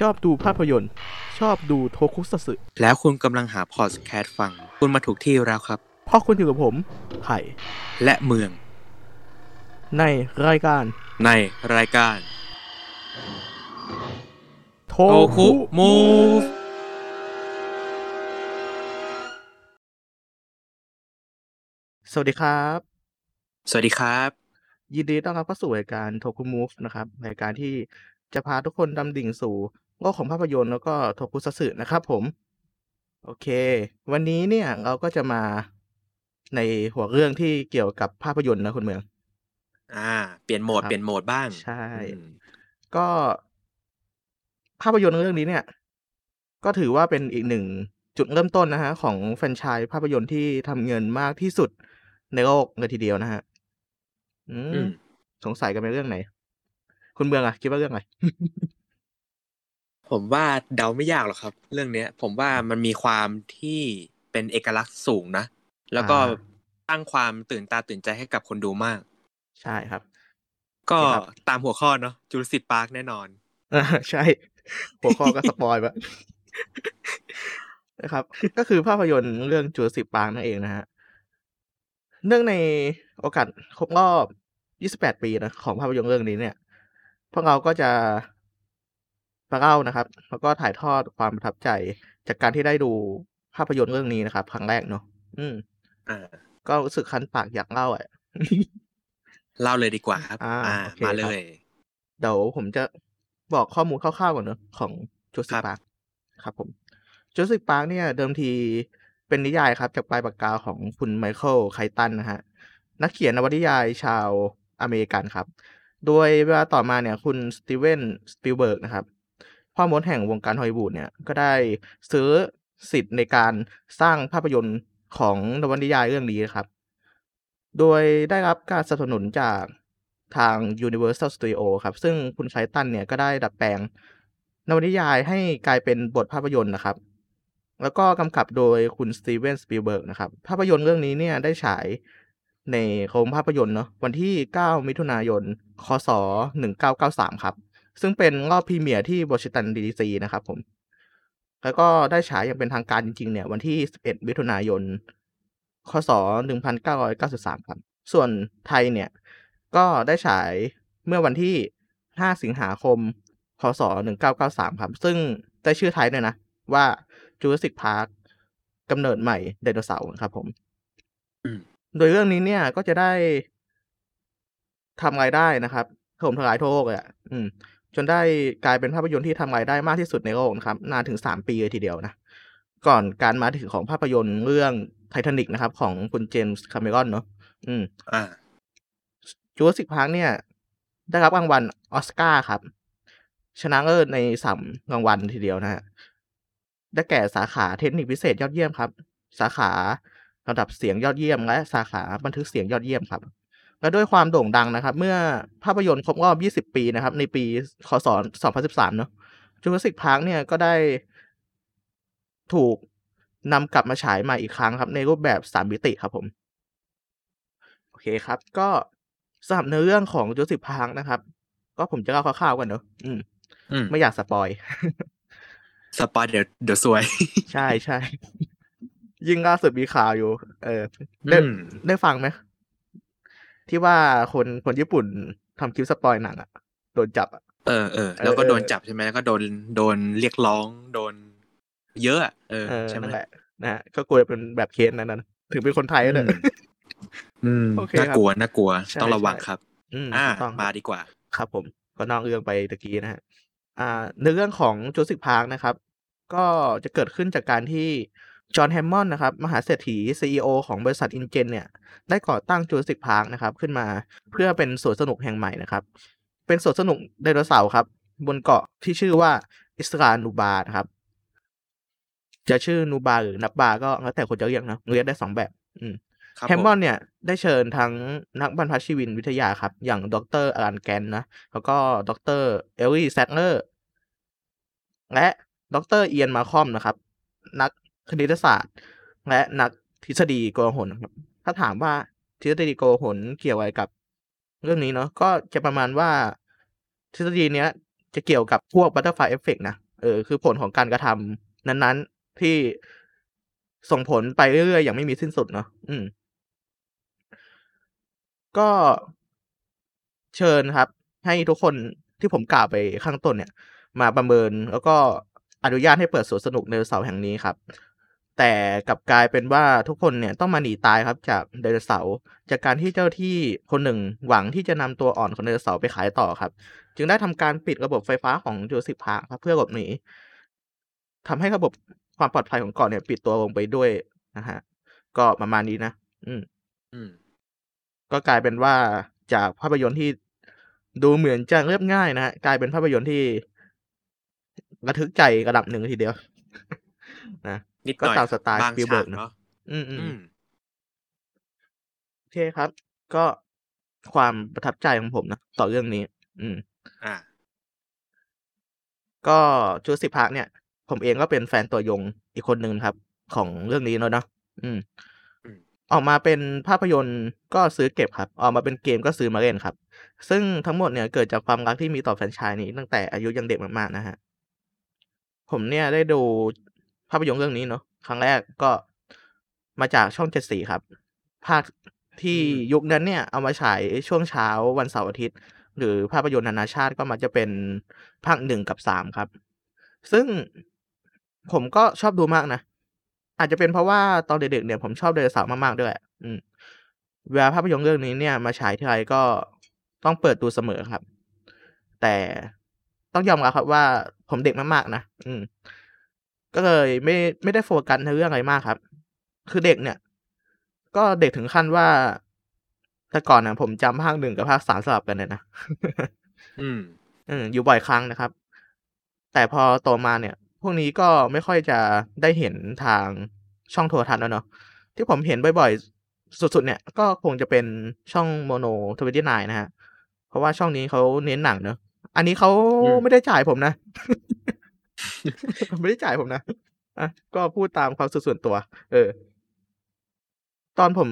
ชอบดูภาพยนตร์ ชอบดูโทคุซัตสึแล้วคุณกำลังหาพอดแคสต์ฟัง คุณมาถูกที่แล้วครับ เพราะคุณอยู่กับผมไผ่และเมือง ในรายการ ในรายการ โทโตคุมูฟสวัสดีครับ สวัสดีครับ ยินดีต้อนรับเข้าสู่รายการโทคุมูฟนะครับรายการที่จะพาทุกคนดำดิ่งสู่ โลกของภาพยนตร์แล้วก็โทคุซัตสึนะครับผม โอเค วันนี้เนี่ยเราก็จะมาในหัวเรื่องที่เกี่ยวกับภาพยนตร์นะคุณเมือง อ่า เปลี่ยนโหมดครับเปลี่ยนโหมดบ้าง ใช่อืมก็ภาพยนตร์เรื่องนี้เนี่ย ก็ถือว่าเป็นอีกหนึ่งจุดเริ่มต้นนะฮะ ของแฟรนไชส์ภาพยนตร์ที่ทำเงินมากที่สุดในโลกเลยทีเดียวนะฮะอือืมมสงสัยกันเป็นเรื่องไหน คุณเมืองอะคิดว่าเรื่องอะไร ผมว่าเดาไม่ยากหรอกครับ เรื่องเนี้ย ผมว่ามันมีความที่เป็นเอกลักษณ์สูงนะ แล้วก็อ่าสร้างความตื่นตาตื่นใจให้กับคนดูมาก ใช่ครับ ก็โอเคครับตามหัวข้อเนาะจูราสสิกพาร์คแน่นอนอ่าใช่ หัวข้อก็สปอยล์ไปนะครับ ก็คือภาพยนตร์เรื่องจูราสสิกพาร์คนั่นเองนะฮะเนื่องในโอกาสครบรอบ 28 ปีนะของภาพยนตร์เรื่องนี้เนี่ยพวกเราก็จะ มาเล่านะครับ แล้วก็ถ่ายทอดความประทับใจจากการที่ได้ดูภาพยนตร์เรื่องนี้นะครับครั้งแรกเนาะอืมอ่าก็รู้สึกคันปากอยากเล่าอะเล่าเลยดีกว่าครับ อ่าอ่าโอเคมาคเลรับยเดี๋ยวผมจะบอกข้อมูลคร่าวๆก่อนเนอะของจูสิครักบปาร์คครับผมจูราสสิกพาร์คเนี่ย เดิมทีเป็นนิยายครับ จากปลายปากกาของคุณไมเคิลไครช์ตันนะฮะ นักเขียนนวนิยายชาวอเมริกันครับ โดยเวลาต่อมาเนี่ย คุณสตีเวนสปิลเบิร์กนะครับ พ่อมดแห่งวงการฮอลลีวูดเนี่ยก็ได้ซื้อสิทธิ์ในการสร้างภาพยนตร์ของนวนิยายเรื่องนี้นะครับ โดยได้รับการสนับสนุนจากทาง Universal Studio ครับ ซึ่งคุณไครช์ตันเนี่ยก็ได้ดัดแปลงนวนิยายให้กลายเป็นบทภาพยนตร์นะครับ แล้วก็กำกับโดยคุณสตีเวนสปีลเบิร์กนะครับ ภาพยนตร์เรื่องนี้เนี่ยได้ฉายในโรงภาพยนตร์เนาะวันที่ 9 มิถุนายน คศ 1993 ครับ ซึ่งเป็นรอบ premiere ที่วอชิงตันดีซีนะครับผม แล้วก็ได้ฉายอย่างเป็นทางการจริง ๆ เนี่ย วันที่ 11 มิถุนายนคศ1993 ครับ ส่วนไทยเนี่ย ก็ได้ฉายเมื่อวันที่ 5 สิงหาคมคศ1993 ครับ ซึ่งได้ชื่อไทยด้วยนะ ว่า Jurassic Park กำเนิดใหม่ไดโนเสาร์ครับผมอืมโดยเรื่องนี้เนี่ยก็จะได้ทำรายได้นะครับถล่มทลายทั่วโลกเลยอะอืม จนได้กลายเป็นภาพยนตร์ที่ทำรายได้มากที่สุดในโลกนะครับ นานถึงสามปีเลยทีเดียวนะ ก่อนการมาถึงของภาพยนตร์เรื่องไททานิกนะครับ ของคุณเจมส์คาเมรอนเนาะอืม อ่าจูราสสิกพาร์คเนี่ย ได้รับรางวัลออสการ์ครับ ชนะเลิศในสามรางวัลทีเดียวนะฮะได้แก่สาขาเทคนิคพิเศษยอดเยี่ยมครับ สาขาระดับเสียงยอดเยี่ยมและสาขาบันทึกเสียงยอดเยี่ยมครับ และด้วยความโด่งดังนะครับ เมื่อภาพยนตร์ครบรอบ 20 ปีนะครับ ในปีคศ2013 เนาะจูราสสิกพาร์คเนี่ยก็ได้ถูกนำกลับมาฉายใหม่อีกครั้งครับ ในรูปแบบสามมิติครับผม โอเคครับ ก็สำหรับเนื้อเรื่องของจูราสสิกพาร์คนะครับ ก็ผมจะเล่าคร่าวๆกันเนาะอืมอืมไม่อยากสปอยสปอยเดี๋ยวเดี๋ยวซวย ใช่ใช่ยิ่งล่าสุดมีข่าวอยู่ เออได้อืมได้ฟังไหม ที่ว่าคนคนญี่ปุ่นทำคลิปสปอยหนังอะโดนจับอะเออเออแล้วก็เออโดนจับใช่ไหมแล้วก็โดนโดนเรียกร้องโดน เยอะอะเออเออใช่ไหมนั่นแหละนะฮะก็กลัวจะเป็นแบบเคสนั้นนะถึงเป็นคนไทยแล้วเนี่ยอืมอืมโอเคน่าครับกลัวน่ากลัวใช่ต้องระวังใช่ครับอืมอ่าถูกต้องมาดีกว่า ครับผมก็นอกเรื่องไปตะกี้นะฮะอ่าในเรื่องของจูราสสิกพาร์คนะครับ ก็จะเกิดขึ้นจากการที่ จอห์นแฮมมอนด์นะครับมหาเศรษฐี CEO ของบริษัทอินเจนเนี่ยได้ก่อตั้งจูราสสิกพาร์คนะครับขึ้นมาเพื่อเป็นสวนสนุกแห่งใหม่นะครับเป็นสวนสนุกไดโนเสาร์ครับบนเกาะที่ชื่อว่าอิสลานูบลานะครับจะชื่อนูบาหรือนับบาก็แล้วแต่คนจะเรียกนะเรียกได้สองแบบอืมครับแฮมมผอนด์เนี่ยได้เชิญทั้งนักบรรพชีวินวิทยาครับ อย่างดรอลันแกรนต์นะ แล้วก็ดรเอลลี่แซตเลอร์ และดรเอียนมัลคอล์มนะครับ นัก คณิตศาสตร์ และนักทฤษฎีโกลาหลครับถ้าถามว่าทฤษฎีโกลาหลเกี่ยวอะไรกับ เรื่องนี้เนาะก็จะประมาณว่าทฤษฎีเนี้ยจะเกี่ยวกับพวก butterfly effect นะเออคือผลของการกระทำนั้นๆที่ส่งผลไปเรื่อยๆอย่างไม่มีสิ้นสุดเนาะอืม ก็เชิญครับ ให้ทุกคนที่ผมกล่าวไปข้างต้นเนี่ย มาประเมินแล้วก็อนุญาตให้เปิดสวนสนุกไดโนเสาร์แห่งนี้ครับ แต่กลับกลายเป็นว่าทุกคนเนี่ยต้องมาหนีตายครับจากไดโนเสาร์จากการที่เจ้าหน้าที่คนหนึ่งหวังที่จะนำตัวอ่อนของไดโนเสาร์ไปขายต่อครับ จึงได้ทำการปิดระบบไฟฟ้าของ Jurassic Park ครับเพื่อหลบหนีทำให้ระบบความปลอดภัยของเกาะเนี่ยปิดตัวลงไปด้วยนะครับก็ประมาณนี้นะ อืม อืม ก็กลายเป็นว่าจากภาพยนตร์ที่ดูเหมือนจะเรียบง่ายนะครับกลายเป็นภาพยนตร์ที่ระทึกใจระดับหนึ่งเลยทีเดียว นะ นิดก็หน่อยตามสไตล์บางฉาก Spielberg เนาะเนาะอืมอืๆมโอเคครับ ก็ความประทับใจของผมนะต่อเรื่องนี้ อืมอาก็ Jurassic Park เนี่ย ผมเองก็เป็นแฟนตัวยงอีกคนหนึ่งครับ ของเรื่องนี้แล้วเนาะอืมอืมออกมาเป็นภาพยนตร์ก็ซื้อเก็บครับ ออกมาเป็นเกมก็ซื้อมาเล่นครับ ซึ่งทั้งหมดเนี่ยเกิดจากความรักที่มีต่อแฟรนไชส์นี้ตั้งแต่อายุยังเด็กมากๆนะครับผมเนี่ยได้ดู ภาพยนตร์เรื่องนี้เนาะครั้งแรกก็มาจากช่อง7สีครับ ภาคทอืี่มยุคนั้นเนี่ย เอามาฉายช่วงเช้าวันเสาร์อาทิตย์ หรือภาพยนตร์นานาชาติก็มักจะเป็นภาค1กับ3ครับ ซึ่งผมก็ชอบดูมากนะ อาจจะเป็นเพราะว่าตอนเด็กๆเนี่ยผมชอบไดโนเสาร์มากๆด้วย อืมเวลาภาพยนตร์เรื่องนี้เนี่ยมาฉายทีไรก็ต้องเปิดดูเสมอครับ แต่ต้องยอมรับครับว่าผมเด็กมากๆนะอืม ก็เลยไม่ไม่ได้โฟกัสในเรื่องอะไรมากครับ คือเด็กเนี่ย ก็เด็กถึงขั้นว่า แต่ก่อนน่ะผมจำภาค1กับภาค3สลับกันเลยนะอืมอืมอยู่บ่อยครั้งนะครับ แต่พอโตมาเนี่ย พวกนี้ก็ไม่ค่อยจะได้เห็นทางช่องโทรทัศน์แล้วเนาะที่ผมเห็นบ่อยๆ สุดๆ เนี่ย ก็คงจะเป็นช่อง Mono 29นะครับเพราะว่าช่องนี้เขาเน้นหนังเนาะอันนี้เขาอืมไม่ได้จ่ายผมนะ ไม่ได้จ่ายผมนะอะก็พูดตามความรู้สึกส่วนตัว เออ ตอนผม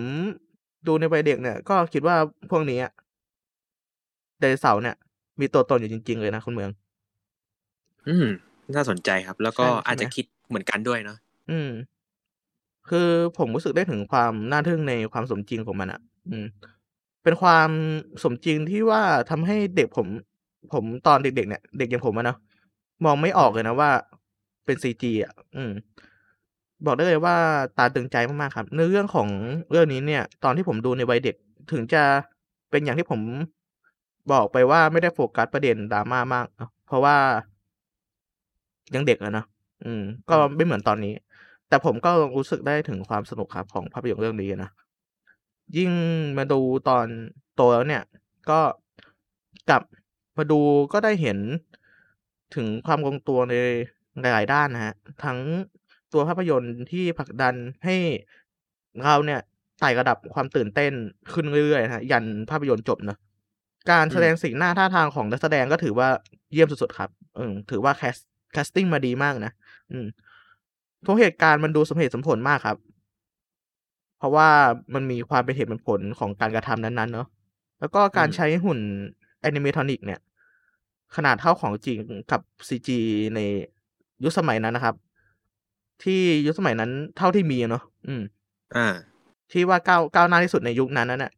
ดูในวัยเด็กเนี่ย ก็คิดว่าพวกนี้อะไดโนเสาร์เนี่ย มีตัวตนอยู่จริง ๆ เลยนะคุณเมือง อืมน่าสนใจครับ แล้วใชก็่อาใช่จไหม?จะคิดเหมือนกันด้วยเนาะอืม คือผมรู้สึกได้ถึงความน่าทึ่งในความสมจริงของมันอะอืม เป็นความสมจริงที่ว่าทำให้เด็กผม ผมตอนเด็ก ๆ เนี่ย เด็กอย่างผมอะเนาะ มองไม่ออกเลยนะว่าเป็น CG อะอืม บอกได้เลยว่าตาตึงใจมากๆครับเนื้อเรื่องของเรื่องนี้เนี่ย ตอนที่ผมดูในวัยเด็กถึงจะเป็นอย่างที่ผมบอกไปว่าไม่ได้โฟกัสประเด็น drama มาก เพราะว่ายังเด็กอะเนาะอืม ก็ไม่เหมือนตอนนี้ แต่ผมก็รู้สึกได้ถึงความสนุกครับของภาพยนตร์เรื่องนี้นะยิ่งมาดูตอนโตแล้วเนี่ย ก็กลับมาดูก็ได้เห็น ถึงความลงตัวในหลาย ๆ ด้านนะครับทั้งตัวภาพยนตร์ที่ผลักดันให้เราเนี่ยไต่ระดับความตื่นเต้นขึ้นเรื่อยๆนะครับยันภาพยนตร์จบเนาะการอืแสดมงสีหน้าท่าทางของนักแสดงก็ถือว่าเยี่ยมสุด ๆ ครับอืมถือว่าแคสแคสติงมาดีมากนะอืมทุกเหตุการณ์มันดูสมเหตุสมผลมากครับ เพราะว่ามันมีความเป็นเหตุเป็นผลของการกระทำนั้น ๆ เนาะแล้วก็อืการมใช้หุ่น Animatronic เนี่ย ขนาดเท่าของจริงกับ CG ในยุคสมัยนั้นนะครับ ที่ยุคสมัยนั้นเท่าที่มีอะเนาะอืมอาที่ว่าก้าวก้าวหน้าที่สุดในยุคนั้นนั้นน่ะ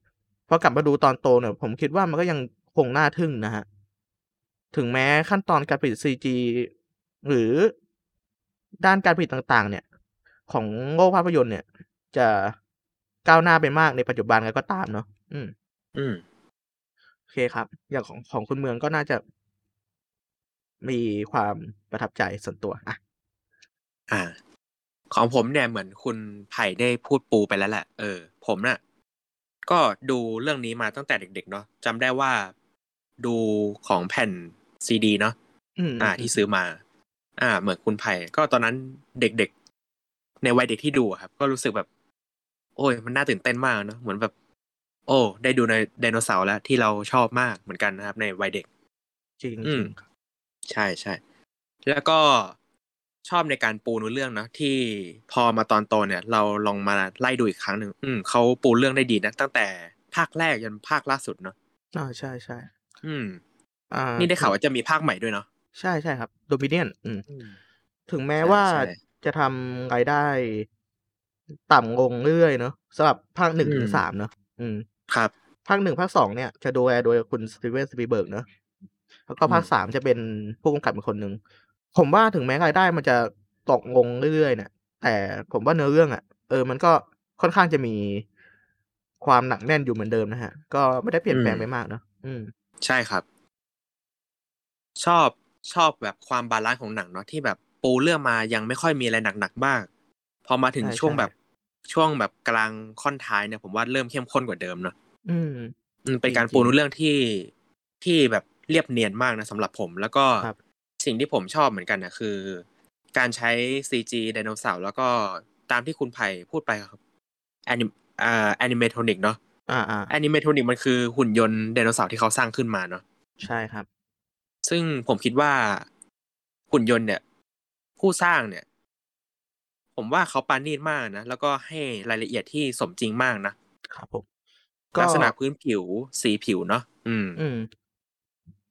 พอกลับมาดูตอนโตเนี่ย ผมคิดว่ามันก็ยังคงน่าทึ่งนะครับถึงแม้ขั้นตอนการผลิต CG หรือด้านการผลิตต่าง ๆ เนี่ย ของโลกภาพยนตร์เนี่ย จะก้าวหน้าไปมากในปัจจุบันแล้วก็ตามเนาะอืม อืมโอเคครับ อย่างของของคุณเมืองก็น่าจะ มีความประทับใจส่วนตัวอะอาของผมเนี่ยเหมือนคุณไผ่ได้พูดปูไปแล้วแหละเออ ผมน่ะ ก็ดูเรื่องนี้มาตั้งแต่เด็ก ๆ เนาะจำได้ว่าดูของแผ่นซีดีเนาะอืมอ่า ที่ๆๆซื้อมาอาเหมือนคุณไผ่ก็ตอนนั้นเด็กๆ ในวัยเด็กที่ดูอะครับ ก็รู้สึกแบบ โอ๊ยมันน่าตื่นเต้นมากเนาะเหมือนแบบ โอ้ ได้ดูในไดโนเสาร์แล้วที่เราชอบมากเหมือนกันนะครับ ในวัยเด็ก จริงอืม ๆครับใช่ๆแล้วก็ชอบในการปูเนื้อเรื่องเนาะที่พอมาตอนโตเนี่ย เราลองมาไล่ดูอีกครั้งหนึ่งอืมเขาปูเรื่องได้ดีนะตั้งแต่ภาคแรกยันภาคล่าสุดเนาะอาใช่ๆอืมอ่านี่ได้ถข่าึวงว่าจะมีภาคใหม่ด้วยเนาะใช่ๆครับ Dominion อืมอืมถึงแม้ใช่ว่าใช่จะทำรายได้ ต่ำลงเรื่อยๆเนาะสำหรับภาคอืม1-3เนาะอืมครับ ภาค1ภาค2เนี่ยจะดูแลโดยคุณ Steven Spielberg เนาะ แล้วก็อืภาคม3จะเป็นผู้กำกับอีกคนหนึ่งผมว่าถึงแม้รายได้มันจะตกลงเรื่อยๆเนี่ยแต่ผมว่าเนื้อเรื่องอะเออ มันก็ค่อนข้างจะมีความหนักแน่นอยู่เหมือนเดิมนะครับก็ไม่ได้เปลี่ยนแปลงอืมไปมากเนาะอืม ใช่ครับ ชอบชอบแบบความบาลันซ์ของหนังเนาะที่แบบปูเรื่องมายังไม่ค่อยมีอะไรหนักๆมากพอมาถึงใช่ช่วงๆแบบช่วงแบบกลางค่อนท้ายเนี่ยผมว่าเริ่มเข้มข้นกว่าเดิมเนาะอืมอืมเป็จนการริปูงเนื้อๆเรื่องที่ที่แบบ เรียบเนียนมากนะสำหรับผม แล้วก็ครับสิ่งที่ผมชอบเหมือนกันน่ะคือ การใช้ CG ไดโนเสาร์แล้วก็ตามที่คุณไผ่พูดไปอะครับแอนิอ่า Animatronic เนาะอาๆ Animatronic มันคือหุ่นยนต์ไดโนเสาร์ที่เขาสร้างขึ้นมาเนาะใช่ครับ ซึ่งผมคิดว่าหุ่นยนต์เนี่ย ผู้สร้างเนี่ย ผมว่าเขาปราณีตมากนะแล้วก็ให้รายละเอียดที่สมจริงมากนะครับผมก็ลักษณะพื้นผิวสีผิวเนาะอืม อืม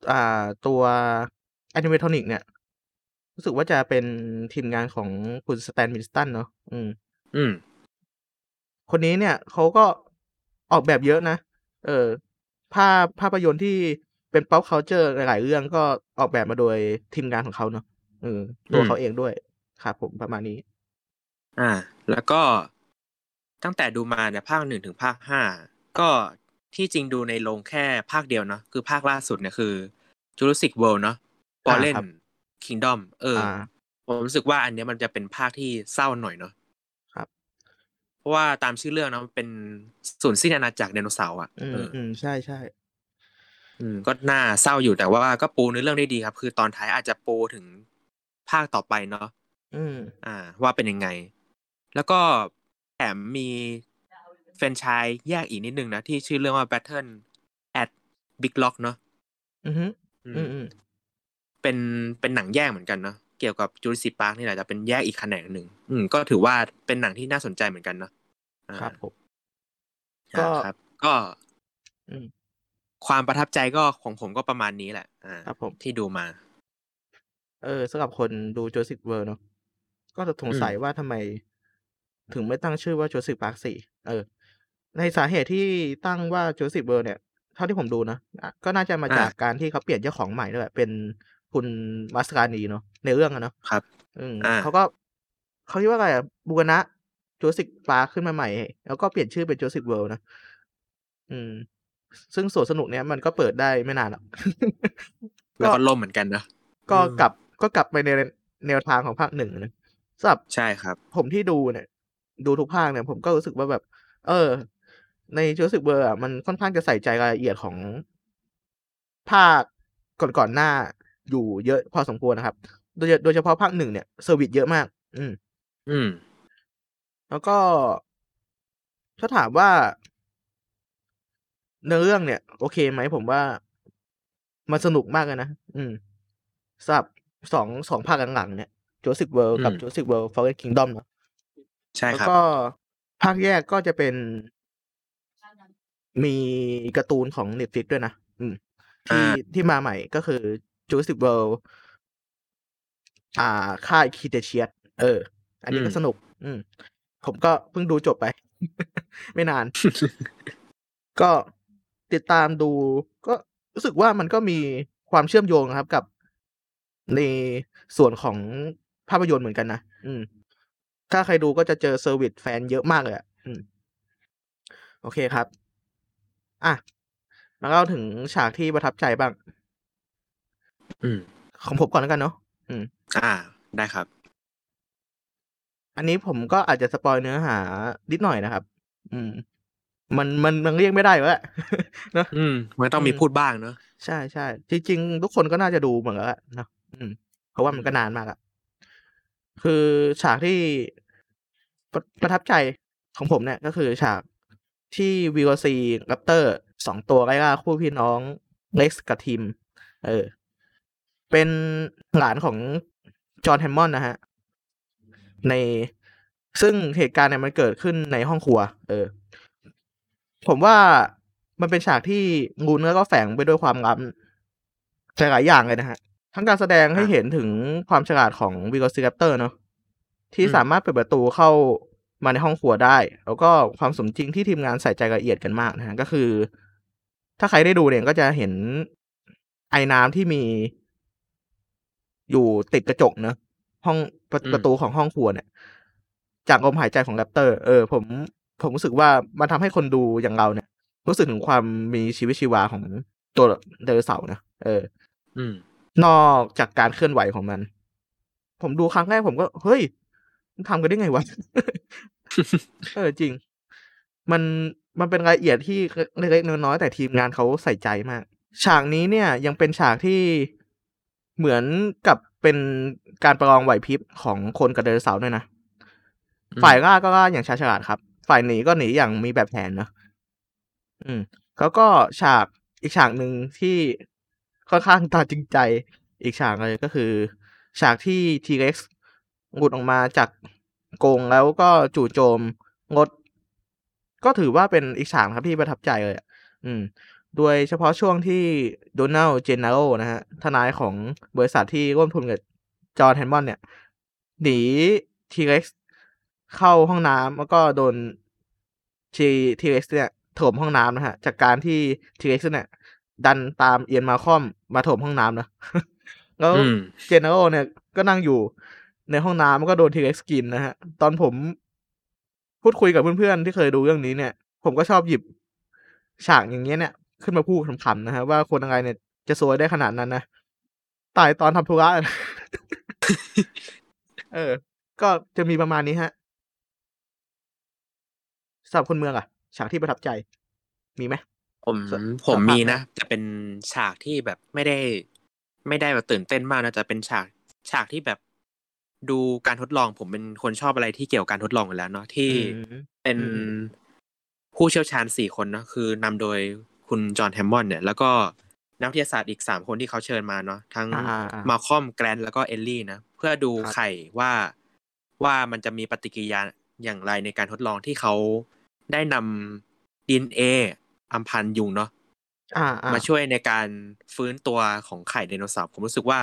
อ่าตัว Animatronic เนี่ย รู้สึกว่าจะเป็นทีมงานของคุณ Stan Winston เนาะอืม อืม คนนี้เนี่ย เขาก็ออกแบบเยอะนะ เอ่อภาพภาพยนตร์ที่เป็น Pop Culture หลายๆเรื่องก็ออกแบบมาโดยทีมงานของเขาเนาะเอออืตัวมเขาเองด้วยครับผมประมาณนี้อาแล้วก็ตั้งแต่ดูมาเนี่ยภาค1ถึงภาค5ก็ ที่จริงดูในโรงแค่ภาคเดียวเนาะคือภาคล่าสุดเนี่ยคือ Jurassic World เนาะอา Fallen ครับ Kingdom เอออาผมรู้สึกว่าอันเนี้ยมันจะเป็นภาคที่เศร้าหน่อยเนาะครับ เพราะว่าตามชื่อเรื่องเนาะมันเป็นสูญสิ้นอาณาจักรไดโนเสาร์อะอืเออมๆใช่ๆอืมก็น่าเศร้าอยู่แต่ว่าก็ปูเนื้อเรื่องได้ดีครับ คือตอนท้ายอาจจะปูถึงภาคต่อไปเนาะอืม อ่า ว่าเป็นยังไง แล้วก็แถมมีแฟรนไชส์แยกอีกนิดหนึ่งนะที่ชื่อเรื่องว่า Battle at Big Rock เนาะอือฮึอือืมมๆเป็นเป็นหนังแยกเหมือนกันเนาะเกี่ยวกับ Jurassic Park นี่แหละแต่เป็นแยกอีกแขนงหนึ่งอืมก็ถือว่าเป็นหนังที่น่าสนใจเหมือนกันเนาะอาครับผมอาก็ครับ ก็อืมความประทับใจก็ของผมก็ประมาณนี้แหละอาครับผมที่ดูมา เออสำหรับคนดู Jurassic World เนาะก็จะสอืงมสัยว่าทำไม ถึงไม่ตั้งชื่อว่า Jurassic Park 4เออ ในสาเหตุที่ตั้งว่า Jurassic World เนี่ย เท่าที่ผมดูนะอะก็น่าจะมาอาจากการที่เขาเปลี่ยนเจ้าของใหม่ด้วยแหละเป็นคุณ Masrani เนาะในเรื่องอะเนาะครับ อืมอาเขาก็เขาเรียกว่าอะไรอะบูรณะ Jurassic Park ขึ้นมาใหม่ แล้วก็เปลี่ยนชื่อเป็น Jurassic World นะอืม ซึ่งสวนสนุกเนี้ยมันก็เปิดได้ไม่นานหรอกแล้วก็ก็ล่มเหมือนกันเนาะก็อืมกลับก็กลับไปในแนวทางของภาค1นะสำหรับใช่ครับ ผมที่ดูเนี่ย ดูทุกภาคเนี่ย ผมก็รู้สึกว่าแบบ เออ ใน Jurassic World อะมันค่อนข้างจะใส่ใจรายละเอียดของภาคก่อนๆหน้าอยู่เยอะพอสมควรนะครับ โดยโดยเฉพาะภาค1เนี่ยเซอร์วิสเยอะมาก อืม อืม แล้วก็ถ้าถามว่าเนื้อเรื่องเนี่ย โอเคไหมผมว่า มันสนุกมากเลยนะ อืมสำหรับ2 2ภาคหลังๆเนี่ย Jurassic World อืกับม Jurassic World Fallen Kingdom เนาะใช่แล้วครับก็ภาคแยกก็จะเป็น มีการ์ตูนของ Netflix ด้วยนะอืมอาที่ที่มาใหม่ก็คือ Jurassic World อ่าค่าย Cretaceous เออ อันอืนี้มก็สนุก อืม ผมก็เพิ่งดูจบไป ไม่นาน ก็ติดตามดู ก็รู้สึกว่ามันก็มีความเชื่อมโยงนะครับกับ ในส่วนของภาพยนตร์เหมือนกันนะอืม ถ้าใครดูก็จะเจอ service fan เยอะมากเลยอะอืม โอเคครับ อะมาเล่าถึงฉากที่ประทับใจบ้าง อืม ของผมก่อนแล้วกันเนาะอืมอาได้ครับ อันนี้ผมก็อาจจะสปอยล์เนื้อหานิดหน่อยนะครับ อืม มันมันมันเลี่ยงไม่ได้อยู่แล้วแหละเนาะอืมมันต้ออืงมีมพูดบ้างเนาะใช่ๆจริงๆ ทุกคนก็น่าจะดูหมดแล้วแหละเนาะอืม เพราะว่าอืมันมก็นานมากอะคือฉากที่ประประทับใจของผมเนี่ย ก็คือฉาก ที่ Velociraptor 2ตัวไล่ล่าคู่พี่น้อง Rex กับ Tim เออ เป็นหลานของ John Hammond นะครับในซึ่งเหตุการณ์เนี่ยมันเกิดขึ้นในห้องครัว เออ ผมว่ามันเป็นฉากที่ลุ้นแล้วก็แฝงไปด้วยความล้ำหลายๆอย่างเลยนะครับทั้งการแสดงให้อ่าเห็นถึงความฉลาดของ Velociraptor เนาะที่อืมสามารถเปิดประตูเข้า มาในห้องครัวได้ แล้วก็ความสมจริงที่ทีมงานใส่ใจรายละเอียดกันมากนะฮะก็คือ ถ้าใครได้ดูเนี่ยก็จะเห็นไอ้น้ำที่มี อยู่ติดกระจกเนอะห้องประอืมประตูของห้องครัวเนี่ย จากลมหายใจของแรปเตอร์ เออ ผมผมรู้สึกว่ามันทำให้คนดูอย่างเราเนี่ย รู้สึกถึงความมีชีวิตชีวาของตัวไดโนเสาร์นะเออ อืมนอกจากการเคลื่อนไหวของมัน ผมดูครั้งแรกผมก็ เฮ้ยมัน ทำกันได้ไงวะ เออจริง มันมันเป็นรายละเอียดที่เล็กๆน้อยๆแต่ทีมงานเขาใส่ใจมาก ฉากนี้เนี่ย ยังเป็นฉากที่เหมือนกับเป็นการประลองไหวพริบของคนกับไดโนเสาร์ด้วยนะอืมฝ่ายล่าก็ล่าอย่างชาญฉลาดครับ ฝ่ายหนีก็หนีอย่างมีแบบแผนนะอืมแล้วก็ฉากอีกฉากหนึ่งที่ค่อนข้างตาจริงใจอีกฉากเลยก็คือ ฉากที่ทีเร็กซ์ หลุดออกมาจากกรงแล้วก็จู่โจมงด ก็ถือว่าเป็นอีกฉากนะครับที่ประทับใจเลยอะอืม โดยเฉพาะช่วงที่โดนัลด์เจนนาโรนะฮะ ทนายของบริษัทที่ร่วมทุนกับจอห์นแฮมมอนด์เนี่ย หนีทีเร็กซ์เข้าห้องน้ำแล้วก็โดนทีทีเร็กซ์เนี่ยถล่มห้องน้ำนะฮะ จากการที่ทีเร็กซ์เนี่ย ดันตามเอียนมัลคอล์มมาถล่มห้องน้ำนะแล้วอืมเจนนาโรเนี่ยก็นั่งอยู่ ในห้องน้ำแล้วก็โดนทีเร็กซ์กินนะฮะ ตอนผมพูดคุยกับเพื่อนๆ ที่เคยดูเรื่องนี้เนี่ย ผมก็ชอบหยิบฉากอย่างเงี้ยเนี่ย ขึ้นมาพูดขำๆนะฮะ ว่าคนอะไรเนี่ยจะซวยได้ขนาดนั้นนะตายตอนทำธุระนะเออ ก็จะมีประมาณนี้ฮะสำหรับคนเมืองอะฉากที่ประทับใจ มีไหมผมสผมสัมผัสมีไหมนะแต่เป็นฉากที่แบบไม่ได้ ไม่ได้แบบตื่นเต้นมากนะแต่เป็นฉากฉากที่แบบ ดูการทดลอง ผมเป็นคนชอบอะไรที่เกี่ยวกับการทดลองอยู่แล้วเนาะที่อืมเป็นอืมผู้เชี่ยวชาญสี่คนเนาะคือนำโดยคุณจอห์นแฮมมอนด์เนี่ย แล้วก็นักวิทยาศาสตร์อีกสามคนที่เขาเชิญมาเนาะทั้งอ่าอ่าอ่ามาคอมแกรนแล้วก็เอลลี่นะเพื่อดูครับไข่ว่าว่ามันจะมีปฏิกิริยาอย่างไรในการทดลองที่เขาได้นำดีเออัมพันธ์ยุงเนาะอ่าอ่ามาช่วยในการฟักตัวของไข่ไดโนเสาร์ผมรู้สึกว่า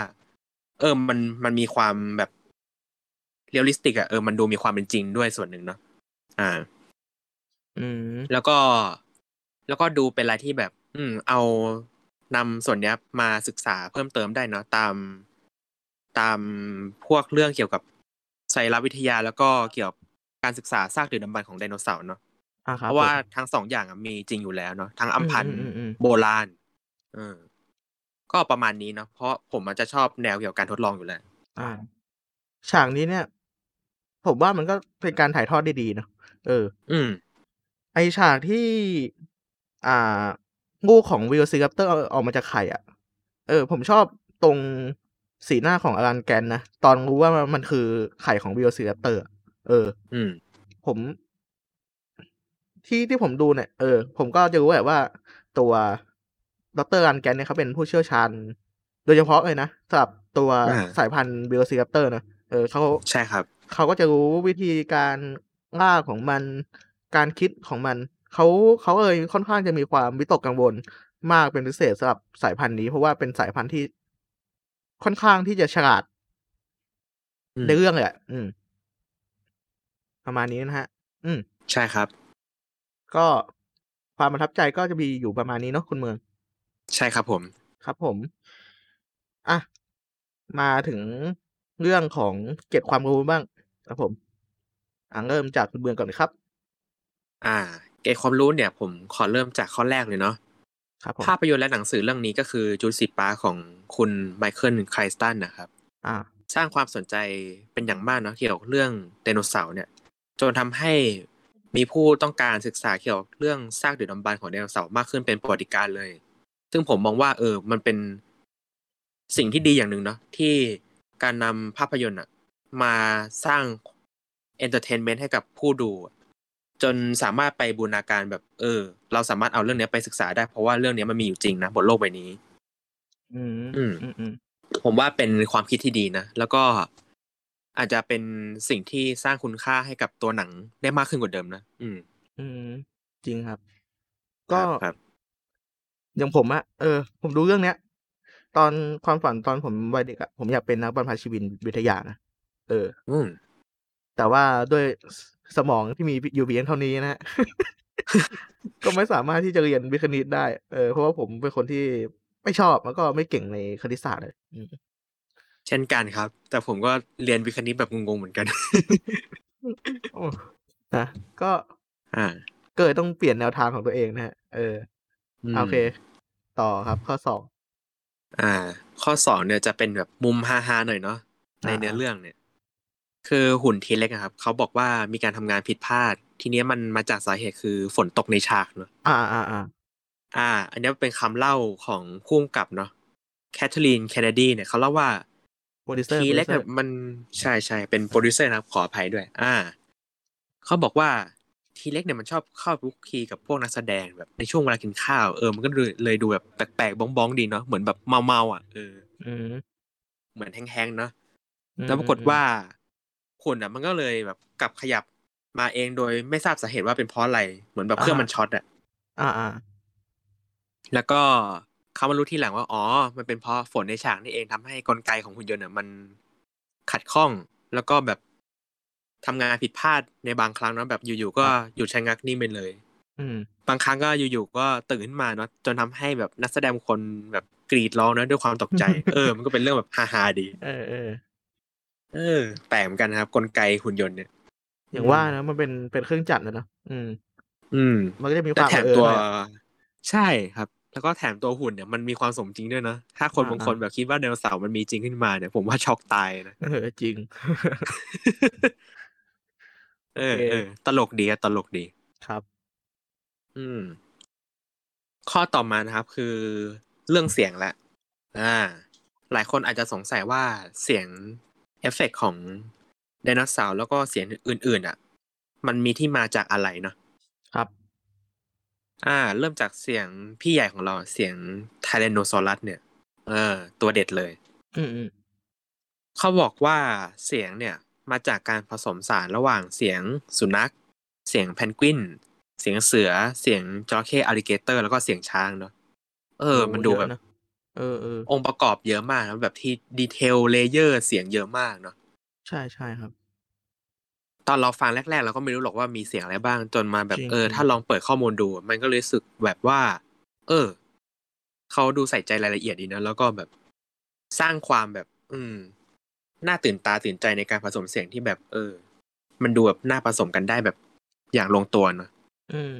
เออมันมันมีความแบบ realistic อะเออมันดูมีความเป็นจริงด้วยส่วนหนึ่งเนาะอ่า อืม แล้วก็แล้วก็ดูเป็นอะไรที่แบบ อืม เอานำส่วนเนี้ยมาศึกษาเพิ่มเติมได้เนาะตาม ตามพวกเรื่องเกี่ยวกับชีววิทยาแล้วก็เกี่ยวกับการศึกษาซากดึกดำบรรพ์ของไดโนเสาร์เนาะอ่าครับเพราะว่าผมทั้งสองอย่างอะมีจริงอยู่แล้วเนาะทั้งอัมพันธ์อืมอืมอืมโบราณเออก็ประมาณนี้เนาะเพราะผมมันจะชอบแนวเกี่ยวกับการทดลองอยู่แล้ว อ่า ฉากนี้เนี่ย ผมว่ามันก็เป็นการถ่ายทอดได้ดีเนอะเออ อืม ไอฉากที่ อ่า ลูกของเวโลซีแรปเตอร์ออกมาจากไข่อะ เออ ผมชอบตรงสีหน้าของอลันแกรนท์นะตอนรู้ว่ามันคือไข่ของเวโลซีแรปเตอร์เออ อืม ผม ที่ที่ผมดูเนี่ย เออ ผมก็จะรู้แหละว่า ตัวดรรันแกนเนี่ยเขาเป็นผู้เชี่ยวชาญ โดยเฉพาะเลยนะสำหรับตัวอ่าสายพันธุ์วิลซีรัปเตอร์นะเออเขาใช่ครับ เขาก็จะรู้วิธีการล่าของมัน การคิดของมัน เขาเขาเอ่ยค่อนข้างจะมีความวิตกกังวลมากเป็นพิเศษสำหรับสายพันธุ์นี้ เพราะว่าเป็นสายพันธุ์ที่ค่อนข้างที่จะฉลาดอืมในเรื่องเลยอะอืม ประมาณนี้นะฮะ อืม ใช่ครับ ก็ความประทับใจก็จะมีอยู่ประมาณนี้เนาะคุณเมือง ใช่ครับผม ครับผม อะ มาถึงเรื่องของเก็บความรู้บ้าง ครับผมอะเริ่มจากคุณเมืองก่อนเลยครับ อ่า เกณฑ์ความรู้เนี่ย ผมขอเริ่มจากข้อแรกเลยเนาะครับผมภาพยนตร์และหนังสือเรื่องนี้ก็คือจูสิปาของคุณไมเคิลไคลสตันนะครับอ่าสร้างความสนใจเป็นอย่างมากเนาะเกี่ยวกับเรื่องไดโนเสาร์เนี่ย จนทำให้มีผู้ต้องการศึกษาเกี่ยวกับเรื่องซากดึกดำบรรพ์ของไดโนเสาร์มากขึ้นเป็นประวัติการณ์เลย ซึ่งผมมองว่าเออมันเป็นสิ่งที่ดีอย่างหนึ่งเนาะที่การนำภาพยนตร์อะ มาสร้าง entertainment ให้กับผู้ดูอะจนสามารถไปบูรณาการแบบ เออ เราสามารถเอาเรื่องเนี้ยไปศึกษาได้เพราะว่าเรื่องเนี้ยมันมีอยู่จริงนะบนโลกใบนี้อืมอืมอืมอืมผมว่าเป็นความคิดที่ดีนะ แล้วก็อาจจะเป็นสิ่งที่สร้างคุณค่าให้กับตัวหนังได้มากขึ้นกว่าเดิมนะอืม อืม จริงครับคก็รับครับอย่างผมอะเออ ผมดูเรื่องเนี้ย ตอนความฝันตอนผมวัยเด็กอะผมอยากเป็นนักบรรพชีวินวิทยานะ เออ อืม แต่ว่าด้วยสสมองที่มีอยู่เพียงเท่านี้นะฮะก็ไม่สามารถที่จะเรียนวิทย์คณิตได้ เออเพราะว่าผมเป็นคนที่ไม่ชอบแล้วก็ไม่เก่งในคณิตศาสตร์เลยอืมเช่นกันครับ แต่ผมก็เรียนวิทย์คณิตแบบงงๆเหมือนกันโอ้นะก็อ่าเกิดต้องเปลี่ยนแนวทางของตัวเองนะฮะเออมโอเค ต่อครับข้อสองอ่า ข้อสองเนี่ยจะเป็นแบบมุมฮาๆหน่อยเนาะในอ่าเนื้อเรื่องเนี่ย คือหุ่นทีเล็กอะครับเขาบอกว่ามีการทำงานผิดพลาด ทีเนี้ยมันมาจากสาเหตุคือฝนตกในฉากเนาะอ่าอ่าอ่าอ่า อันเนี้ยเป็นคำเล่าของผู้กำกับเนาะแคทเธอรีนเคนเนดีเนี่ยเขาเล่าว่าโปรดิวเซอร์ทีเล็กโปรดิเนี่วยมันใช่ใช่เป็นโปรดิวเซอร์นะครับขออภัยด้วย อ่าเขาบอกว่าทีเร็กซ์เนี่ยมันชอบเข้าคลุกคลีกับพวกนักแสดงแบบในช่วงเวลากินข้าวเออมันก็เลยเลยดูแบบแปลกๆบ้องๆดีเนาะเหมือนแบบเมาๆอะเอออืมเหมือนแห้งๆเนาะอืมแล้วปรากฏว่า หุ่นอะมันก็เลยแบบกลับขยับมาเองโดยไม่ทราบสาเหตุว่าเป็นเพราะอะไรเหมือนแบบเครื่องมันช็อตอะอ่าอ่าแล้วก็เขามารู้ทีหลังว่าอ๋อ มันเป็นเพราะฝนในฉากนี่เองทำให้กลไกของหุ่นยนต์เนี่ยมันขัดข้องแล้วก็แบบทำงานผิดพลาดในบางครั้งเนาะแบบอยู่ๆก็หยุดชะงักนิ่งไปเลย อืมบางครั้งก็อยู่ๆก็ตื่นขึ้นมาเนาะจนทำให้แบบนักแสดงบางคนแบบกรีดร้องเนาะด้วยความตกใจ เออ มันก็เป็นเรื่องแบบฮาๆดี เออ เออเออแปลกเหมือนกันนะครับ กลไกหุ่นยนต์เนี่ย อย่างว่านะมันเป็นเป็นเครื่องจักรนะเนอะอืม อืม มันก็จะมีคแต่วามแถมเออตัวหน่อยใช่ครับ แล้วก็แถมตัวหุ่นเนี่ยมันมีความสมจริงด้วยนะ ถ้าคนอ่าบางคนแบบคิดว่าไดโนเสาร์มันมีจริงขึ้นมาเนี่ยผมว่าช็อกตายนะเออจริง เออโอเคเออตลกดีอะตลกดีครับ อืม ข้อต่อมานะครับ คือเรื่องเสียงแหละอ่า หลายคนอาจจะสงสัยว่าเสียง เอฟเฟกต์ของไดโนเสาร์แล้วก็เสียงอื่น ๆอะ มันมีที่มาจากอะไรเนาะครับ อ่า เริ่มจากเสียงพี่ใหญ่ของเราเสียงไทแรนโนซอรัสเนี่ย เออ ตัวเด็ดเลย อืมอืมเขาบอกว่าเสียงเนี่ยมาจากการผสมผสานระหว่างเสียงสุนัข เสียงเพนกวิน เสียงเสือ เสียงจระเข้ alligator แล้วก็เสียงช้างเนาะ เออ มันดูเยอะแบบนะ เออเออองค์ประกอบเยอะมากนะแบบที่ detail layer เสียงเยอะมากเนาะใช่ใช่ครับ ตอนเราฟังแรกๆ เราก็ไม่รู้หรอกว่ามีเสียงอะไรบ้างจนมาแบบจริงเออจริงถ้าลองเปิดข้อมูลดู มันก็เลยรู้สึกแบบว่า เออเขาดูใส่ใจรายละเอียดดีนะแล้วก็แบบสร้างความแบบ อืมน่าตื่นตาตื่นใจในการผสมเสียงที่แบบ เออ มันดูแบบน่าผสมกันได้แบบอย่างลงตัวเนาะอืม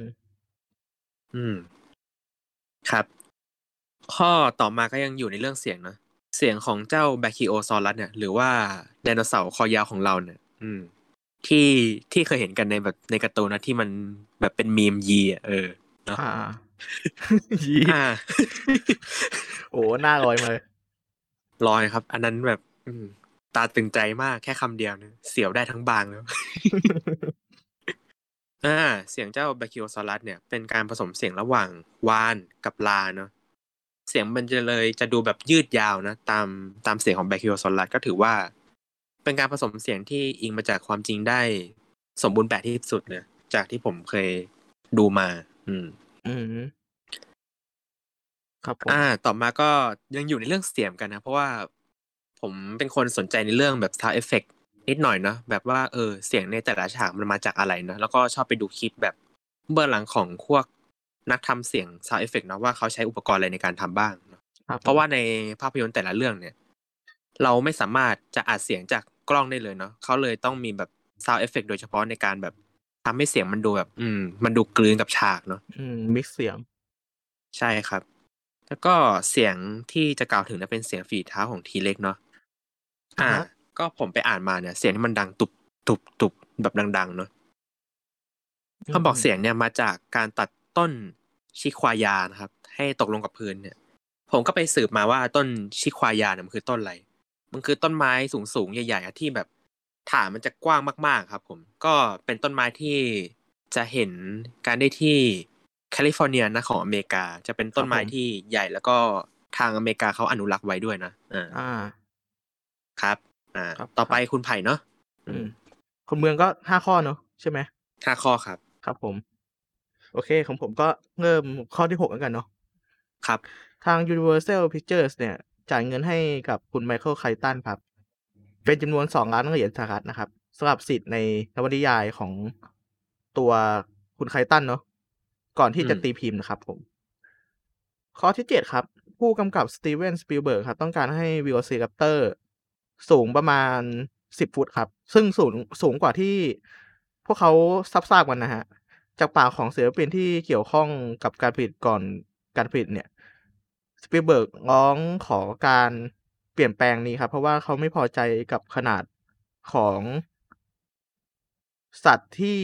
อืม ครับ ข้อต่อมาก็ยังอยู่ในเรื่องเสียงนะเสียงของเจ้าแบคคิโอซอรัสเนี่ยหรือว่าไดโนเสาร์คอยาวของเราเนี่ย อืม ที่ที่เคยเห็นกันในแบบในการ์ตูนนะที่มันแบบเป็นมีมยีอะเออเนาะอ่ายีอ่าโอ้หน้าลอยมาเลยลอยครับ อันนั้นแบบอืมตาตึงใจมากแค่คำเดียวเนี่ยเสียวได้ทั้งบางแล้วอ่าเสียงเจ้าแบคคิโอซอรัสเนี่ยเป็นการผสมเสียงระหว่างวานกับลาเนาะ เสียงมันจะเลยจะดูแบบยืดยาวนะ ตามตามเสียงของแบคคิโอซอรัสก็ถือว่า เป็นการผสมเสียงที่อิงมาจากความจริงได้สมบูรณ์แบบที่สุดเลยจากที่ผมเคยดูมา อืม อืมครับผมอ่า ต่อมาก็ยังอยู่ในเรื่องเสียงกันนะ เพราะว่าผมเป็นคนสนใจในเรื่องแบบ sound effect นิดหน่อยเนาะแบบว่าเออเสียงในแต่ละฉากมันมาจากอะไรเนาะแล้วก็ชอบไปดูคลิปแบบเบื้องหลังของพวก นักทำเสียง sound effect เนาะว่าเขาใช้อุปกรณ์อะไรในการทำบ้างเนาะครับเพราะว่าในภาพยนตร์แต่ละเรื่องเนี่ย เราไม่สามารถจะอัดเสียงจากกล้องได้เลยเนาะเขาเลยต้องมีแบบ sound effect โดยเฉพาะในการแบบทำให้เสียงมันดูแบบ อืม มันดูกลืนกับฉากเนาะอืมมิกเสียง ใช่ครับ แล้วก็เสียงที่จะกล่าวถึงนะเป็นเสียงฝีเท้าของทีเล็กเนาะอ่าอ่าฮะก็ผมไปอ่านมาเนี่ย เสียงที่มันดังตุบตุบตุบแบบดัง ๆ เนาะเขาบอกเสียงเนี่ยมาจากการตัดต้น ชิควายานะครับ ให้ตกลงกับพื้นเนี่ย ผมก็ไปสืบมาว่าต้นชิควายาเนี่ยมันคือต้นอะไร มันคือต้นไม้สูงๆใหญ่ๆอะที่แบบฐานมันจะกว้างมากๆครับ ผม ก็เป็นต้นไม้ที่จะเห็นการได้ที่แคลิฟอร์เนียนะของอเมริกา จะเป็นต้นไม้ครับผมที่ใหญ่แล้วก็ทางอเมริกาเขาอนุรักษ์ไว้ด้วยนะอ่าอ่าครับ อ่าครับต่อไปคุณไผ่เนาะอืมคนเมืองก็ห้าข้อเนอะใช่ไหมห้าข้อครับ ครับผม โอเค ของผมก็เริ่มข้อที่หกแล้วกันเนาะครับ ทาง Universal Pictures เนี่ย จ่ายเงินให้กับคุณไมเคิลไครช์ตันครับ เป็นจำนวน2ล้านเหรียญสหรัฐนะครับสำหรับสิทธิ์ในนวนิยายของตัวคุณไครช์ตันเนาะก่อนที่จะอืมตีพิมพ์นะครับผม ข้อที่7ครับ ผู้กำกับสตีเวนสปีลเบิร์กครับ ต้องการให้เวโลซีแรปเตอร์สูงประมาณ10ฟุตครับ ซึ่งสูงสูงกว่าที่พวกเขาซับซากกันนะฮะ จากปากของศิลปินที่เกี่ยวข้องกับการผลิตก่อนการผลิตเนี่ยสปีลเบิร์กร้องขอการเปลี่ยนแปลงนี้ครับ เพราะว่าเขาไม่พอใจกับขนาดของสัตว์ที่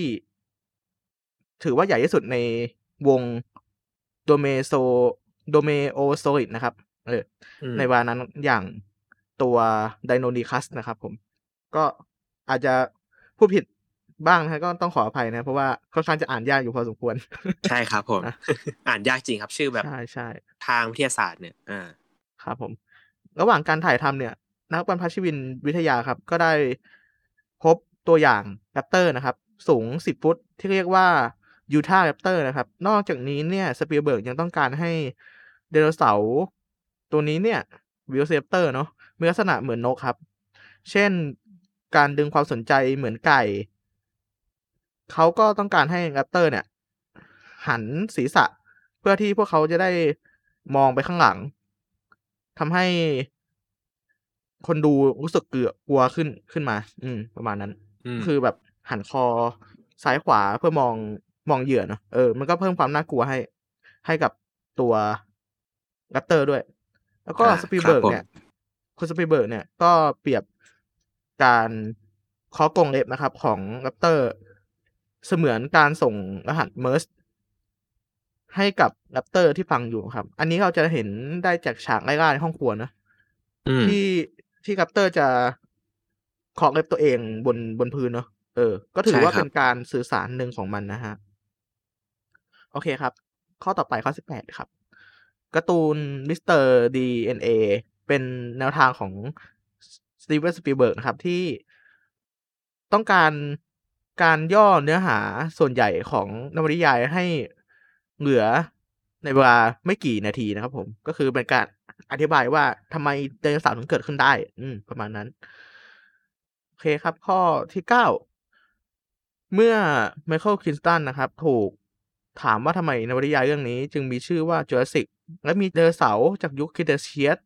ถือว่าใหญ่ที่สุดในวงโดรเมโซโดรเมโอซอริดนะครับ เอออืมในเวลานั้นอย่างตัวไดโนนีคัสนะครับผม ก็อาจจะพูดผิด บ้างนะฮะก็ต้องขออภัยนะ เพราะว่าค่อนข้างจะอ่านยากอยู่พอสมควร ใช่ครับผมนะอ่านยากจริงครับ ชื่อแบบใช่ใช่ทางวิทยาศาสตร์เนี่ยอ่าครับผม ระหว่างการถ่ายทำเนี่ย นักบรรพชีวินวิทยาครับ ก็ได้พบตัวอย่างแรปเตอร์นะครับ สูง 10 ฟุตที่เรียกว่ายูทาแรปเตอร์นะครับ นอกจากนี้เนี่ยสปีลเบิร์กยังต้องการให้ไดโนเสาร์ตัวนี้เนี่ยวิลเซปเตอร์เนาะมีลักษณะเหมือนนกครับ เช่นการดึงความสนใจเหมือนไก่ เขาก็ต้องการให้แรปเตอร์เนี่ย หันศีรษะ เพื่อที่พวกเขาจะได้มองไปข้างหลังทำให้คนดูรู้สึกเกลือกลัวขึ้นขึ้นมา อืม ประมาณนั้นอืมคือแบบหันคอซ้ายขวาเพื่อมองมองเหยื่อเนาะเออมันก็เพิ่มความน่ากลัวให้ ให้กับตัวแรปเตอร์ด้วย แล้วก็อ่าสปีลเบิร์กครับผมเนี่ยคุณสปีลเบิร์กเนี่ยก็เปรียบการเคาะกรงเล็บนะครับ ของแรปเตอร์ เสมือนการส่งรหัสเม r ร์สให้กับแรปเตอร์ที่ฟังอยู่ครับ อันนี้เราจะเห็นได้จากฉากไล่ๆในห้องครัวนะอืมที่ที่แรปเตอร์จะเคาะเล็บตัวเองบนบนพื้นเนอะเออ ก็ถือว่าใช่ครับเป็นการสื่อสารหนึ่งของมันนะฮะ โอเคครับ ข้อต่อไปข้อสิบแปดครับการ์ตูนมิสเตอร์ดีเอ็นเอเป็นแนวทางของสตีเวนสปีลเบิร์กนะครับที่ต้องการ การย่อเนื้อหาส่วนใหญ่ของนวนิยายให้เหลือในเวลาไม่กี่นาทีนะครับ ผม ก็คือเป็นการอธิบายว่าทำไมไดโนเสาร์ถึงเกิดขึ้นได้ อืม ประมาณนั้น โอเคครับ ข้อที่เก้าเมื่อไมเคิล ไครช์ตันนะครับ ถูกถามว่าทำไมนวนิยายเรื่องนี้ จึงมีชื่อว่าจูราสสิกและมีไดโนเสาร์จากยุคครีเทเชียส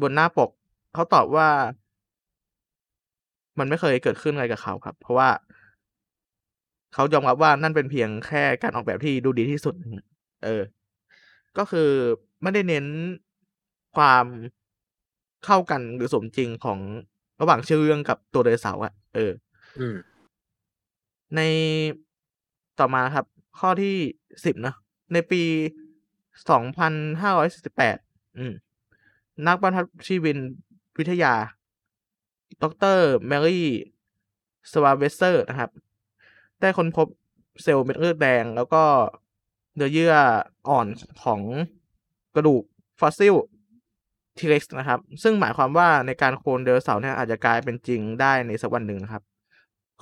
บนหน้าปก เขาตอบว่า มันไม่เคยเกิดขึ้นอะไรกับเขาครับ เพราะว่า เขายอมรับว่านั่นเป็นเพียงแค่การออกแบบที่ดูดีที่สุด เออ ก็คือไม่ได้เน้นความเข้ากันหรือสมจริงของระหว่างชื่อเรื่องกับตัวไดโนเสาร์อะเอออืมในต่อมาครับ ข้อที่สิบนะในปีสองพันห้าร้อยสิบแปดนักบรรพชีวินวิทยา ดรแมรี่สวาเวเซอร์นะครับ ได้ค้นพบเซลล์เม็ดเลือดแดง แล้วก็เนื้อเยื่ออ่อนของกระดูกฟอสซิล T-Rex นะครับ ซึ่งหมายความว่าในการโคลนไดโนเสาร์เนี่ยอาจจะกลายเป็นจริงได้ในสักวันหนึ่งนะครับ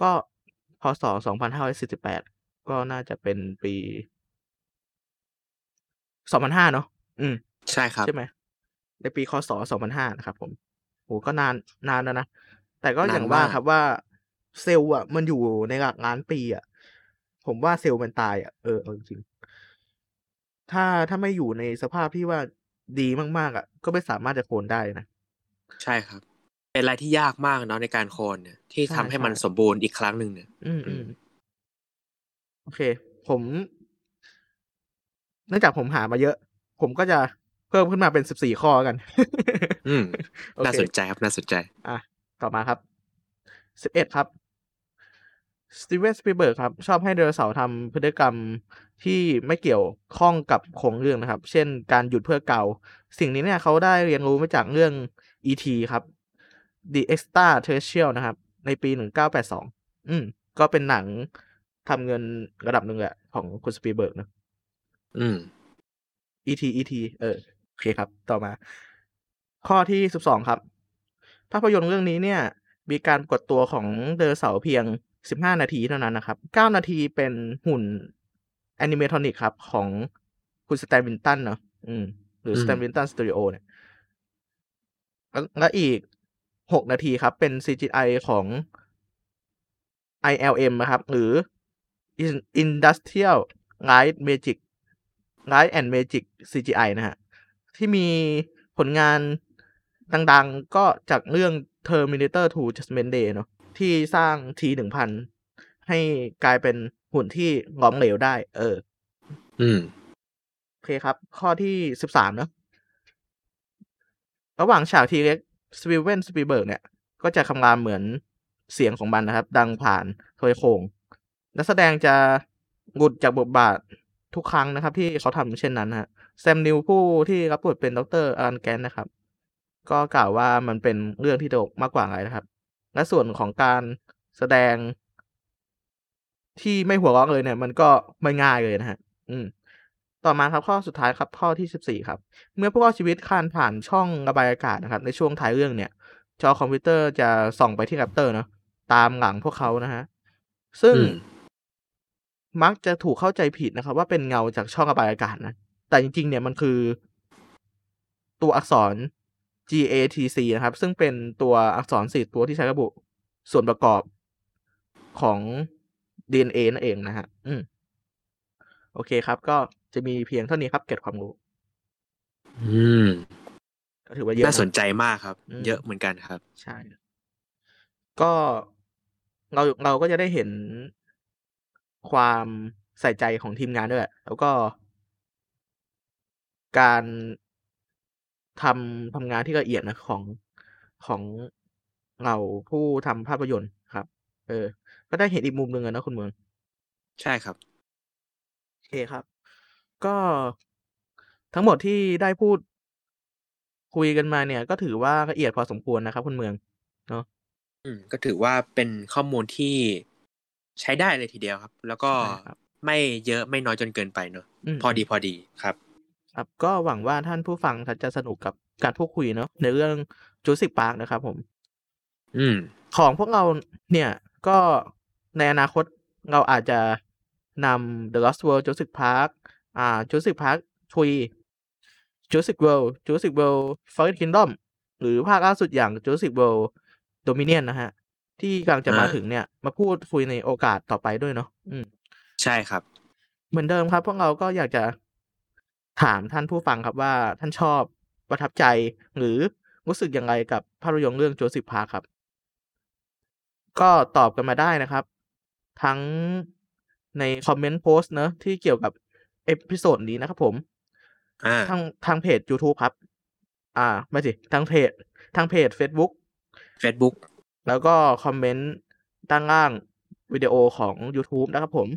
ก็พศ 2548 ก็น่าจะเป็นปี 2005 เนอะอืม ใช่ครับ ใช่ไหม ในปีคศ 2005 นะครับผมโหก็นานนานแล้วนะ แต่ก็อย่างว่านานมากครับว่า เซลล์อะ มันอยู่ในหลักล้านปีอะ ผมว่าเซลล์มันตายอะเออเอาจริงๆถ้าถ้าไม่อยู่ในสภาพที่ว่าดีมากๆอะ ก็ไม่สามารถจะโคลนได้นะใช่ครับ เป็นอะไรที่ยากมากเนาะในการโคลนเนี่ย ที่ใช่ทำให้มันใช่สมบูรณ์อีกครั้งหนึ่งเนี่ย อืมอือืมมโอเค ผมเนื่องจากผมหามาเยอะ ผมก็จะเพิ่มขึ้นมาเป็นสิบสี่ข้อกัน อืมโอน่าเคสนใจครับ น่าสนใจ อะ ต่อมาครับสิบเอ็ดครับ สตีเวนสปีลเบิร์กครับ ชอบให้ไดโนเสาร์ทำพฤติกรรมที่ไม่เกี่ยวข้องกับโครงเรื่องนะครับ เช่นการหยุดเพื่อเกา สิ่งนี้เนี่ยเขาได้เรียนรู้มาจากเรื่อง E.T. ครับ The Extraterrestrial นะครับ ในปี 1982 อืม ก็เป็นหนังทำเงินระดับหนึ่งแหละของคุณสปีลเบิร์กนะอืม E.T. E.T. เออ โอเคครับ ต่อมา ข้อที่สิบสองครับ ภาพยนตร์เรื่องนี้เนี่ย มีการปรากฏตัวของไดโนเสาร์เพียง สิบห้านาทีเท่านั้นนะครับเก้านาทีเป็นหุ่น animatronic ครับ ของคุณสแตนวินสตันเนาะอืม หรืออืม สแตนวินสตันสตูดิโอเนี่ยแล้วแล้วอีก 6 นาทีครับ เป็น CGI ของ ILM นะครับ หรือ In Industrial Light Magic Light and Magic CGI นะฮะ ที่มีผลงานดังๆ ก็จากเรื่อง Terminator 2 Judgment Day เนาะ ที่สร้าง T1000 ให้กลายเป็นหุ่นที่ล้มเหลวได้ เออ อืม โอเคครับ ข้อที่13เนาะระหว่างฉาก T-Rex Steven Spielberg เนี่ย ก็จะคำรามเหมือนเสียงของมันนะครับ ดังผ่านโทรโข่งนักแสดงจะหลุดจากบทบาททุกครั้งนะครับ ที่เขาทำเช่นนั้นนะฮะแซมนิวผู้ที่รับบทเป็นดรอารันแกนนะครับ ก็กล่าวว่ามันเป็นเรื่องที่ตลกมากกว่าอะไรนะครับ และส่วนของการแสดงที่ไม่หัวเราะเลยเนี่ย มันก็ไม่ง่ายเลยนะฮะ อืม ต่อมาครับข้อสุดท้ายครับข้อที่ 14 ครับ เมื่อผู้รอดชีวิตคลานผ่านช่องระบายอากาศนะครับ ในช่วงท้ายเรื่องเนี่ย จอคอมพิวเตอร์จะส่องไปที่แรปเตอร์เนาะตามหลังพวกเขานะฮะ ซึ่งอืมมักจะถูกเข้าใจผิดนะครับ ว่าเป็นเงาจากช่องระบายอากาศนะแต่จริง ๆ เนี่ยมันคือ ตัวอักษร GATC นะครับ ซึ่งเป็นตัวอักษร4ตัวที่ใช้ระบุส่วนประกอบของ DNA นั่นเองนะฮะอืมโอเคครับ ก็จะมีเพียงเท่านี้ครับ เกร็ดความรู้ อืมก็ถือว่าเยอะน่าสนนะใจมากครับอืมเยอะเหมือนกันครับ ใช่ ก็เราเราก็จะได้เห็นความใส่ใจของทีมงานด้วย แล้วก็ การ ทำทำงานที่ละเอียดนะของของเราผู้ทำภาพยนตร์ครับ เออ ก็ได้เห็นอีกมุมหนึ่งอะนะคุณเมือง ใช่ครับโอเคครับ ก็ทั้งหมดที่ได้พูดคุยกันมาเนี่ย ก็ถือว่าละเอียดพอสมควรนะครับ คุณเมืองเนาะอืม ก็ถือว่าเป็นข้อมูลที่ใช้ได้เลยทีเดียวครับ แล้วก็ใช่ครับไม่เยอะไม่น้อยจนเกินไปเนอะอืมพอดีพอดีครับ ครับก็หวังว่าท่านผู้ฟังจะสนุกกับการพูดคุยเนาะในเรื่อง Jurassic Park นะครับผม อืม ของพวกเราเนี่ยก็ในอนาคตเราอาจจะนำ The Lost World Jurassic Park อ่า Jurassic Park 3 Jurassic World Jurassic World Fallen Kingdom หรือภาคล่าสุดอย่าง Jurassic World Dominion นะฮะ ที่กำลังจะมาอ่าถึงเนี่ย มาพูดคุยในโอกาสต่อไปด้วยเนาะอืม ใช่ครับ เหมือนเดิมครับ พวกเราก็อยากจะ ถามท่านผู้ฟังครับว่าท่านชอบประทับใจหรือรู้สึกอย่างไรกับภาพยนตร์เรื่อง Jurassic Park ครับ ก็ตอบกันมาได้นะครับ ทั้งในคอมเมนต์โพสต์เนอะที่เกี่ยวกับ episode นี้นะครับผมอ่าทางทางเพจ YouTube ครับ อ่าไม่สิทางเพจ ทางเพจ Facebook Facebook แล้วก็คอมเมนต์ด้านล่างวิดีโอของ YouTube นะครับผม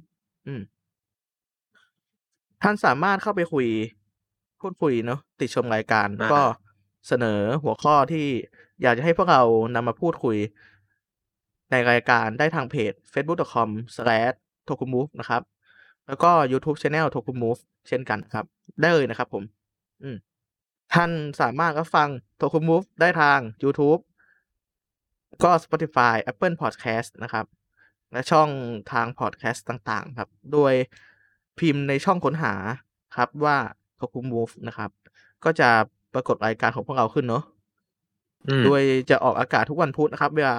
อืม ท่านสามารถเข้าไปคุย พูดคุยเนาะติดชมรายการอ่าก็เสนอหัวข้อที่อยากจะให้พวกเรานำมาพูดคุย ในรายการได้ทางเพจ facebook.com/tokumove นะครับ แล้วก็ YouTube Channel tokumove เช่นกันครับ ได้เลยนะครับผม อืมท่านสามารถรับฟัง tokumove ได้ทาง YouTube ก็ Spotify Apple Podcast นะครับ และช่องทาง podcast ต่างๆ ครับ โดย พิมพ์ในช่องค้นหาครับว่า tokumove นะครับ ก็จะปรากฏรายการของพวกเราขึ้นเนาะอืมโดยจะออกอากาศทุกวันพุธนะครับ เวลา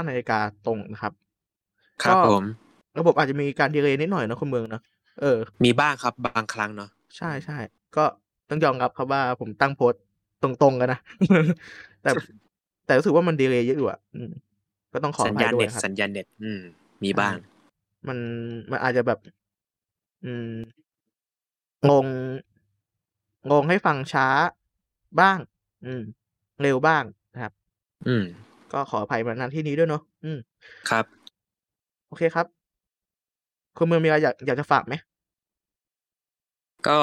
19นาฬิกาตรงนะครับ ครับก็ผม ระบบอาจจะมีการดีเลย์นิดหน่อยนะคุณเมืองเนอะเออ มีบ้างครับบางครั้งเนาะใช่ใช่ก็ต้องยอมรับครับว่าผมตั้งโพสต์ตรงๆกันนะ แต่แต่รู้สึกว่ามันดีเลย์เยอะอยู่อะอืมก็ต้องขอสัอญภัยญาณด้วเน็ยตครับสัญญาณเน็ต อืม มีบ้าง มันมันอาจจะแบบ อืม งง งงให้ฟังช้าบ้าง อืม เร็วบ้างนะครับ อืม ก็ขออภัยมาณที่นี้ด้วยเนาะอืม ครับ โอเคครับ คุณเมืองมีอะไรอยากอยากจะฝากไหมก็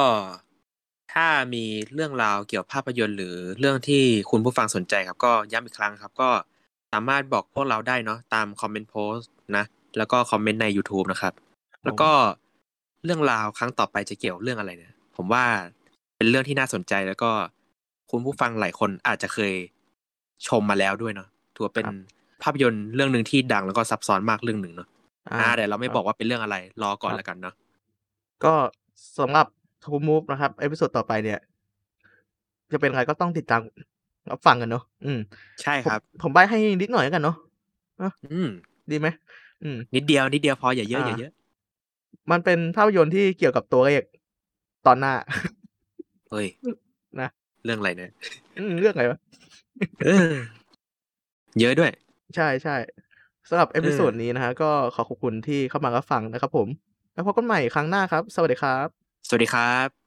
ถ้ามีเรื่องราวเกี่ยวกับภาพยนตร์ หรือเรื่องที่คุณผู้ฟังสนใจครับ ก็ย้ำอีกครั้งครับ ก็สามารถบอกพวกเราได้เนาะตามคอมเมนต์โพสต์นะ แล้วก็คอมเมนต์ใน YouTube นะครับ แล้วก็ เรื่องราวครั้งต่อไปจะเกี่ยวเรื่องอะไรเนี่ย ผมว่าเป็นเรื่องที่น่าสนใจแล้วก็คุณผู้ฟังหลายคนอาจจะเคยชมมาแล้วด้วยเนาะถือว่าเป็นครับภาพยนตร์เรื่องหนึ่งที่ดังแล้วก็ซับซ้อนมากเรื่องหนึ่งเนาะอ่าอ่าแต่เราไม่ครับบอกว่าเป็นเรื่องอะไรรอก่อนครับแล้วกันเนาะก็สำหรับทูมูฟนะครับ episode ต่อไปเนี่ย จะเป็นอะไรก็ต้องติดตามรับฟังกันเนาะอืม ใช่ครับผม ผมใบ้ให้นิดหน่อยแล้วกันเนาะเนาะอืม ดีไหม?อืม นิดเดียวนิดเดียวพออย่าเยอะอาอย่าเยอะ มันเป็นภาพยนตร์ที่เกี่ยวกับตัวเลขตอนหน้า เฮ้ย นะ เรื่องอะไรเนี่ย?อืมเรื่องอะไรวะ?เออเยอะด้วย ใช่ๆสำหรับเอเอพิโซดอนี้นะครับก็ขอขอบคุณที่เข้ามารับฟังนะครับผม แล้วพบกันใหม่ครั้งหน้าครับ สวัสดีครับ สวัสดีครับ